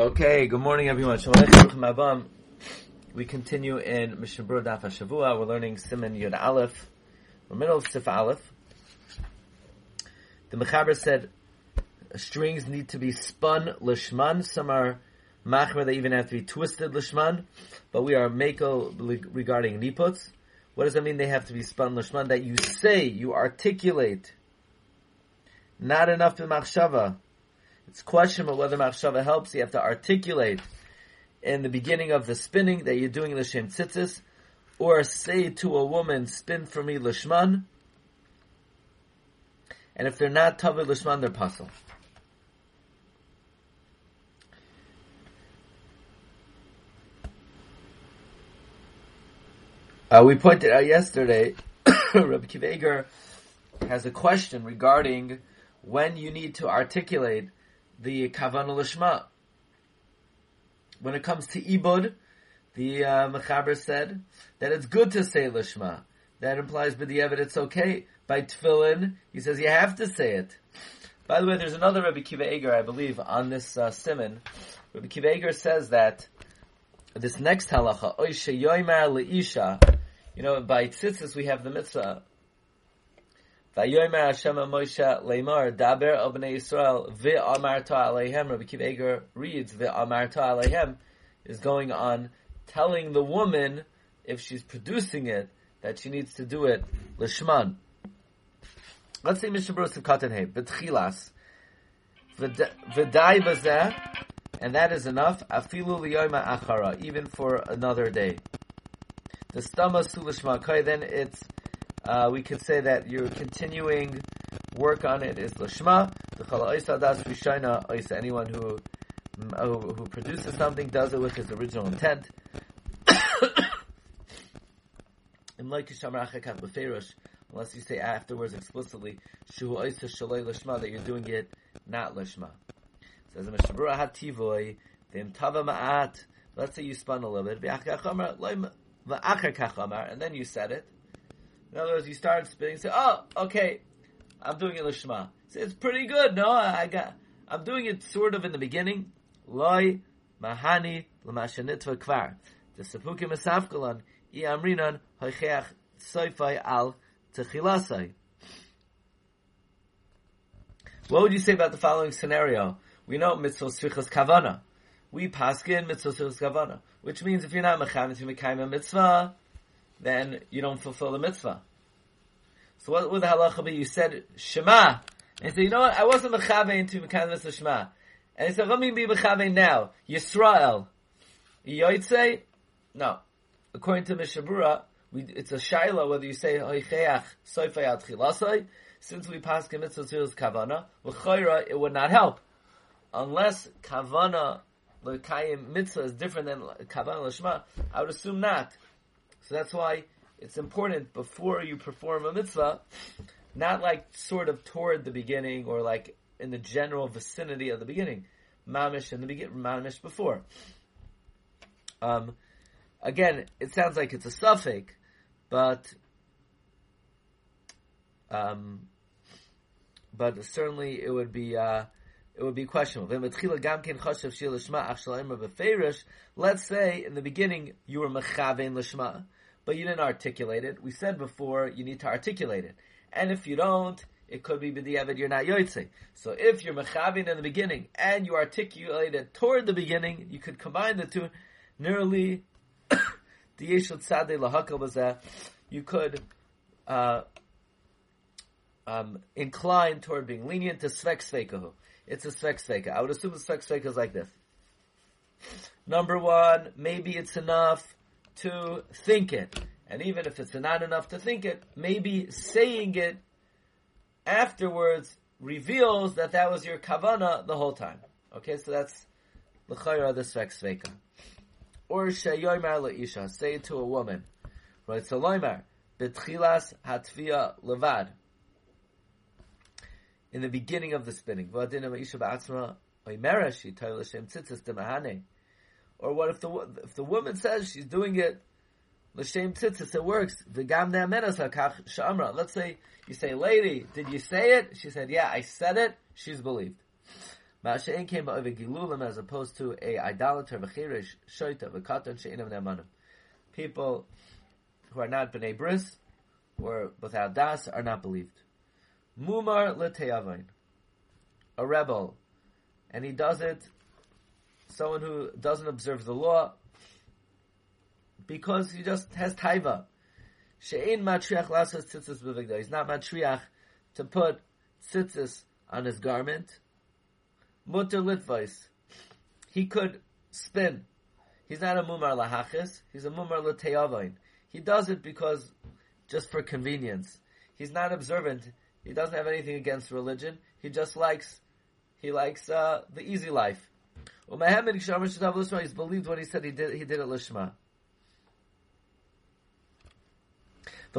Okay, good morning everyone. We continue in Mishnah Berurah Daf Hashavua. We're learning Siman Yud Aleph. We're middle of Sif Aleph. The Mechaber said strings need to be spun lishman. Some are machmer, they even have to be twisted lishman. But we are mako regarding niputs. What does that mean they have to be spun lishman? That you say, you articulate. Not enough in machshava. It's questionable whether machshava helps. You have to articulate in the beginning of the spinning that you're doing l'shem tzitzis, or say to a woman, spin for me lishman. And if they're not tavid lishman, they're puzzle. Uh, we pointed out yesterday, Rabbi Kiva Eger has a question regarding when you need to articulate the Kavanah Lishma. When it comes to Ibud, the uh, Mechaber said that it's good to say Lishma. That implies by the evidence okay. By Tfilin, he says you have to say it. By the way, there's another Rabbi Kiva Eger, I believe, on this uh, siman. Rabbi Kiva Eger says that this next halacha, Oishe Yoimar Leisha, you know, by tzitzis we have the mitzvah Vayomer Hashem Moshe Leimar Daber of Bnei Yisrael Ve'amarta Aleihem. Rabbi Kiva Eger reads Ve'amarta Aleihem is going on telling the woman if she's producing it that she needs to do it lishman. Let's say Mishnah Berurah Katan Hey B'tchilas V'dai Bazeh and that is enough. Afilu liyoyma achara, even for another day. The stama sulishma then it's uh, we could say that your continuing work on it is lashma. The das oisa. Anyone who, who who produces something does it with his original intent. Unless you say afterwards explicitly, shu lashma that you're doing it not lashma. Says. Let's say you spun a little bit, and then you said it. In other words, you start spinning, say, "Oh, okay, I'm doing it lishma." Say, it's pretty good. No, I got, I'm doing it sort of in the beginning. Loi mahani l'mashanitva kvar. The sepukim esafkalan i amrinan hoicheach soifai al techilasai. What would you say about the following scenario? We know mitzvah svichas kavana. We paskin svichas kavana, which means if you're not to mekayim a mitzvah, then you don't fulfill the mitzvah. So what would the halacha be? You said Shema, and he said, you know what? I wasn't mechavein to mekayim mitzvah Shema, and he said, let me be mechavein now. Yisrael, Yoitze, no. According to Mishnah Berurah, it's a shaila whether you say hoicheach soifei al. Since we pass mitzvah tzilus kavana, l'chayra it would not help unless kavana l'kayim mitzvah is different than kavana l'shma. I would assume not. So that's why it's important before you perform a mitzvah, not like sort of toward the beginning or like in the general vicinity of the beginning. Mamish in the beginning, mamish before. Um, again, it sounds like it's a suffix, but um, but certainly it would be uh, it would be questionable. Let's say in the beginning you were mechavein lishma, but you didn't articulate it. We said before you need to articulate it, and if you don't, it could be b'diavad you're not yoytze. So if you're mechavin in the beginning and you articulate it toward the beginning, you could combine the two. Nearly you could uh, um, incline toward being lenient to svek sveikahu. It's a sfek sfeika. I would assume the sfek sfeika is like this. Number one, maybe it's enough to think it. And even if it's not enough to think it, maybe saying it afterwards reveals that that was your kavana the whole time. Okay, so that's l'chayra the sfek sfeika. Or sheyoymar leisha, say it to a woman, right? So loymar betchilas hatfia levad. In the beginning of the spinning. Or what if the if the woman says she's doing it l'shem tzitzis, it works. Let's say you say, "Lady, did you say it?" She said, "Yeah, I said it." She's believed. Came gilulim as opposed to a idolater. People who are not b'nei bris, or without das, are not believed. Mumar l'teyavain. A rebel. And he does it, someone who doesn't observe the law, because he just has taiva. She'in matriach lasas tzitzis b'vigda. He's not matriach to put tzitzis on his garment. Mutter litvais. He could spin. He's not a mumar lahachis. He's a mumar l'teyavain. He does it because, just for convenience. He's not observant. He doesn't have anything against religion. He just likes, he likes uh, the easy life. He's believed when he said he did, he did it lishma.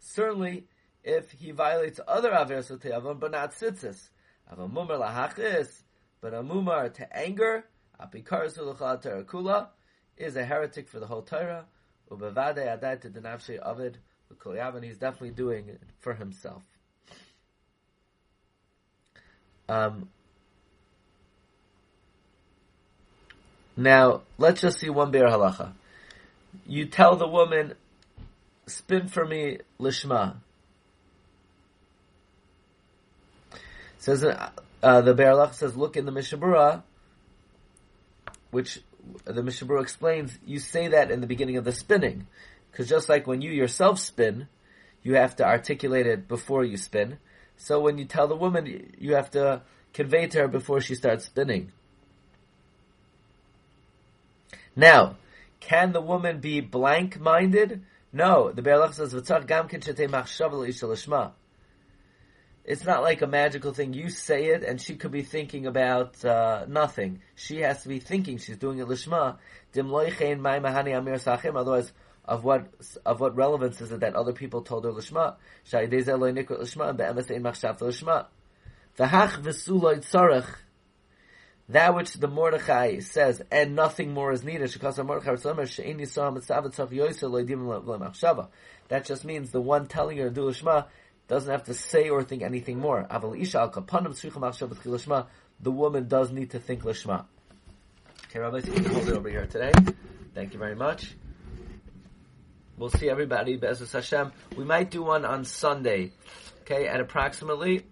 Certainly, if he violates other averes l'teyavon, but not tzitzis, a mumar lahachis, but a mumar to anger, apikar sulachal kula, is a heretic for the whole Torah. Ubavade adai to denavshe avid and he's definitely doing it for himself. Um, now, let's just see one Biur Halacha. You tell the woman, spin for me lishma. Says uh, the Biur Halacha says, look in the Mishnah Berurah, which the Mishnah Berurah explains, you say that in the beginning of the spinning. Because just like when you yourself spin, you have to articulate it before you spin. So when you tell the woman, you have to convey to her before she starts spinning. Now, can the woman be blank-minded? No. The Be'alach says, It's not like a magical thing. You say it, and she could be thinking about uh, nothing. She has to be thinking she's doing it lishma. Otherwise, of what of what relevance is it that other people told her lishma? Lishma. That which the Mordechai says, and nothing more is needed. That just means the one telling her to do lishma doesn't have to say or think anything more. The woman does need to think lishma. Okay, Rabbi, you can hold it over here today. Thank you very much. We'll see everybody, Be'ezus Hashem. We might do one on Sunday, okay, at approximately,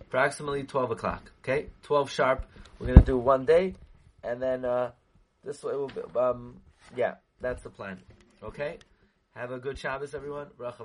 approximately 12 o'clock, okay? 12 sharp. We're gonna do one day, and then, uh, this way will be, um, yeah, that's the plan, okay? Have a good Shabbos, everyone. Bracha